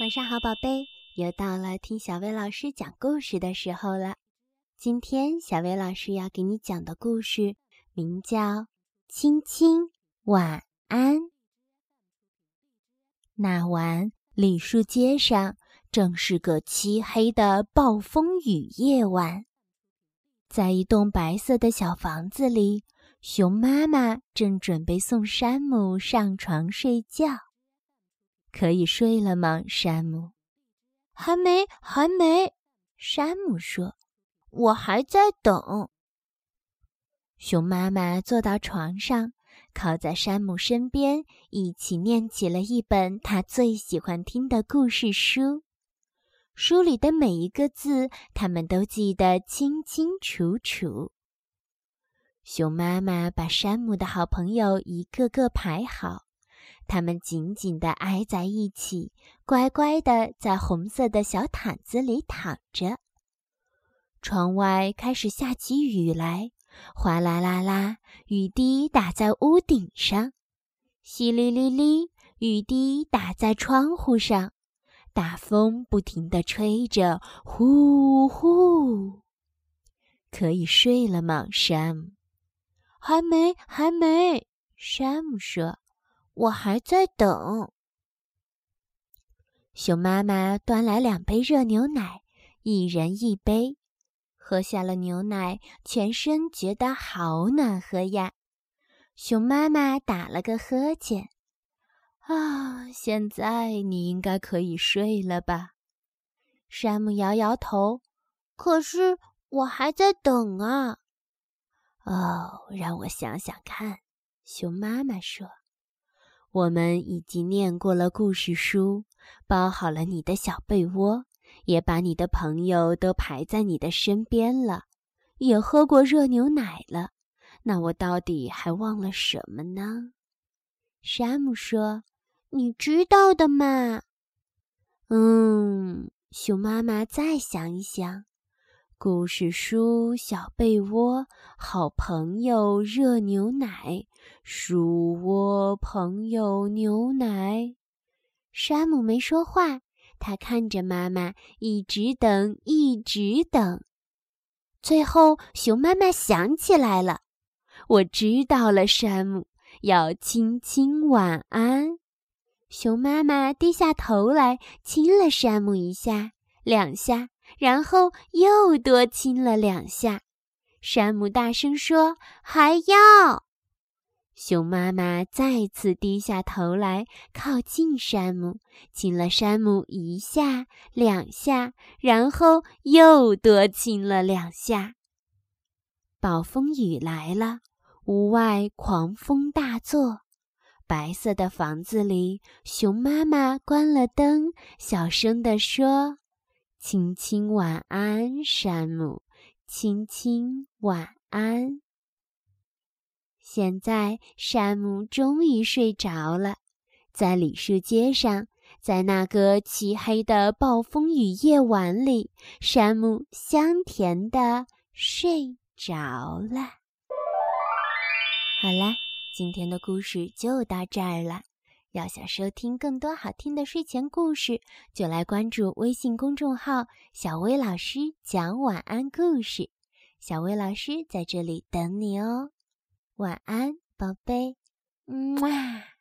晚上好，宝贝，又到了听小薇老师讲故事的时候了。今天小薇老师要给你讲的故事名叫《亲亲晚安》。那晚，李树街上正是个漆黑的暴风雨夜晚，在一栋白色的小房子里，熊妈妈正准备送山姆上床睡觉。可以睡了吗，山姆？还没，还没。山姆说：“我还在等。”熊妈妈坐到床上，靠在山姆身边，一起念起了一本他最喜欢听的故事书。书里的每一个字，他们都记得清清楚楚。熊妈妈把山姆的好朋友一个个排好。他们紧紧地挨在一起，乖乖地在红色的小毯子里躺着。窗外开始下起雨来，哗啦啦啦，雨滴打在屋顶上；淅沥沥沥，雨滴打在窗户上。大风不停地吹着，呼呼。可以睡了吗，山姆？还没，还没。山姆说。我还在等。熊妈妈端来两杯热牛奶，一人一杯。喝下了牛奶，全身觉得好暖和呀。熊妈妈打了个呵欠，啊，现在你应该可以睡了吧？山姆摇摇头，可是我还在等啊。哦，让我想想看。熊妈妈说。我们已经念过了故事书，包好了你的小被窝，也把你的朋友都排在你的身边了，也喝过热牛奶了。那我到底还忘了什么呢？山姆说：“你知道的嘛。”嗯，熊妈妈再想一想。故事书、小被窝、好朋友、热牛奶、树窝、朋友、牛奶。山姆没说话，他看着妈妈，一直等，一直等。最后，熊妈妈想起来了：“我知道了，山姆要亲亲晚安。”熊妈妈低下头来，亲了山姆一下，两下。然后又多亲了两下，山姆大声说：“还要！”熊妈妈再次低下头来，靠近山姆，亲了山姆一下、两下，然后又多亲了两下。暴风雨来了，屋外狂风大作，白色的房子里，熊妈妈关了灯，小声地说。亲亲晚安，山姆。亲亲晚安。现在，山姆终于睡着了，在李树街上，在那个漆黑的暴风雨夜晚里，山姆香甜的睡着了。好啦，今天的故事就到这儿了。要想收听更多好听的睡前故事，就来关注微信公众号“小薇老师讲晚安故事”。小薇老师在这里等你哦，晚安，宝贝，么啊。